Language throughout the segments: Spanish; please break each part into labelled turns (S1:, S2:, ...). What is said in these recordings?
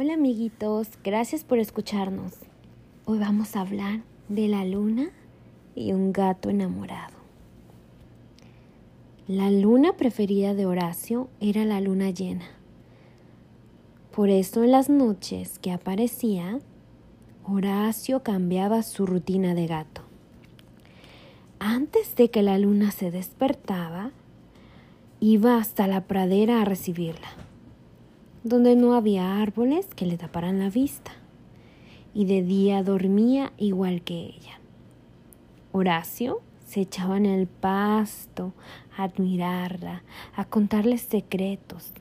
S1: Hola amiguitos, gracias por escucharnos. Hoy vamos a hablar de la luna y un gato enamorado. La luna preferida de Horacio era la luna llena. Por eso en las noches que aparecía, Horacio cambiaba su rutina de gato. Antes de que la luna se despertaba, iba hasta la pradera a recibirla, donde no había árboles que le taparan la vista, y de día dormía igual que ella. Horacio se echaba en el pasto a admirarla, a contarle secretos.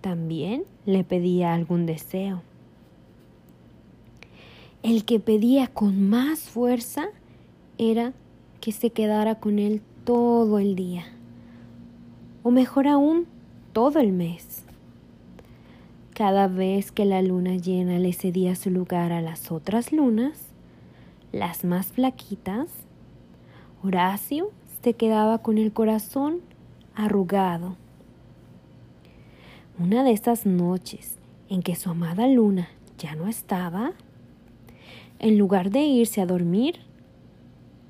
S1: También le pedía algún deseo. El que pedía con más fuerza era que se quedara con él todo el día, o mejor aún, todo el mes. Cada vez que la luna llena le cedía su lugar a las otras lunas, las más flaquitas, Horacio se quedaba con el corazón arrugado. Una de esas noches en que su amada luna ya no estaba, en lugar de irse a dormir,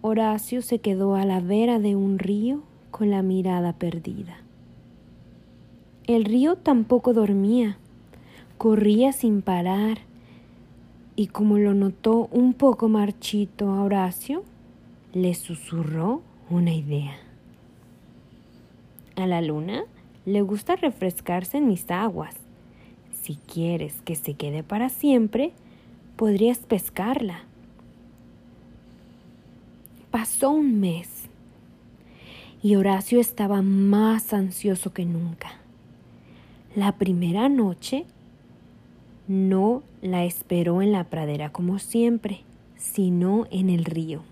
S1: Horacio se quedó a la vera de un río con la mirada perdida. El río tampoco dormía, corría sin parar, y como lo notó un poco marchito a Horacio, le susurró una idea. A la luna le gusta refrescarse en mis aguas. Si quieres que se quede para siempre, podrías pescarla. Pasó un mes y Horacio estaba más ansioso que nunca. La primera noche no la esperó en la pradera como siempre, sino en el río.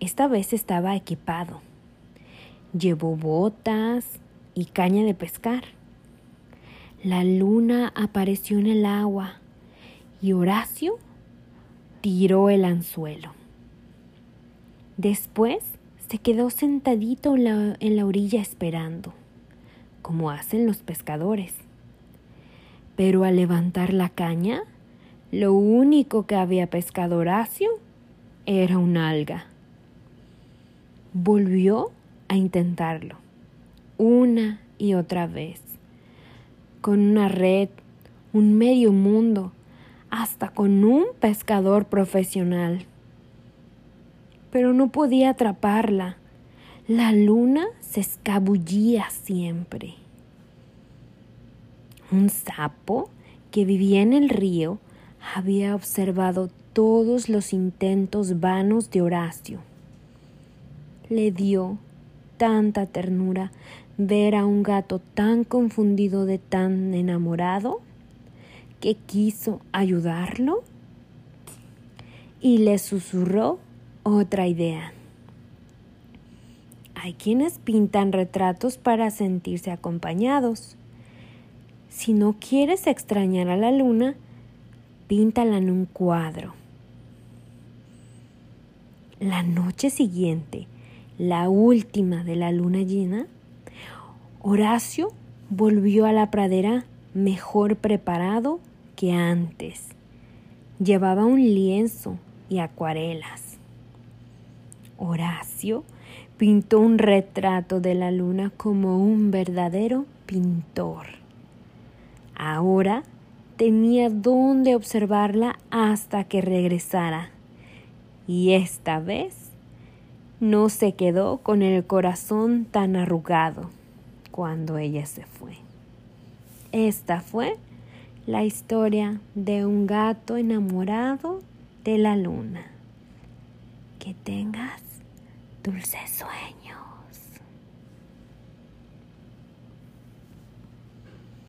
S1: Esta vez estaba equipado. Llevó botas y caña de pescar. La luna apareció en el agua y Horacio tiró el anzuelo. Después se quedó sentadito en la, en la, orilla esperando, como hacen los pescadores. Pero al levantar la caña, lo único que había pescado Horacio era un alga. Volvió a intentarlo, una y otra vez, con una red, un medio mundo, hasta con un pescador profesional. Pero no podía atraparla. La luna se escabullía siempre. Un sapo que vivía en el río había observado todos los intentos vanos de Horacio le dio tanta ternura ver a un gato tan confundido de tan enamorado que quiso ayudarlo y le susurró otra idea. Hay quienes pintan retratos para sentirse acompañados. Si no quieres extrañar a la luna, píntala en un cuadro. La noche siguiente, la última de la luna llena, Horacio volvió a la pradera mejor preparado que antes. Llevaba un lienzo y acuarelas. Horacio pintó un retrato de la luna como un verdadero pintor. Ahora tenía dónde observarla hasta que regresara. Y esta vez no se quedó con el corazón tan arrugado cuando ella se fue. Esta fue la historia de un gato enamorado de la luna. Que tengas dulce sueño.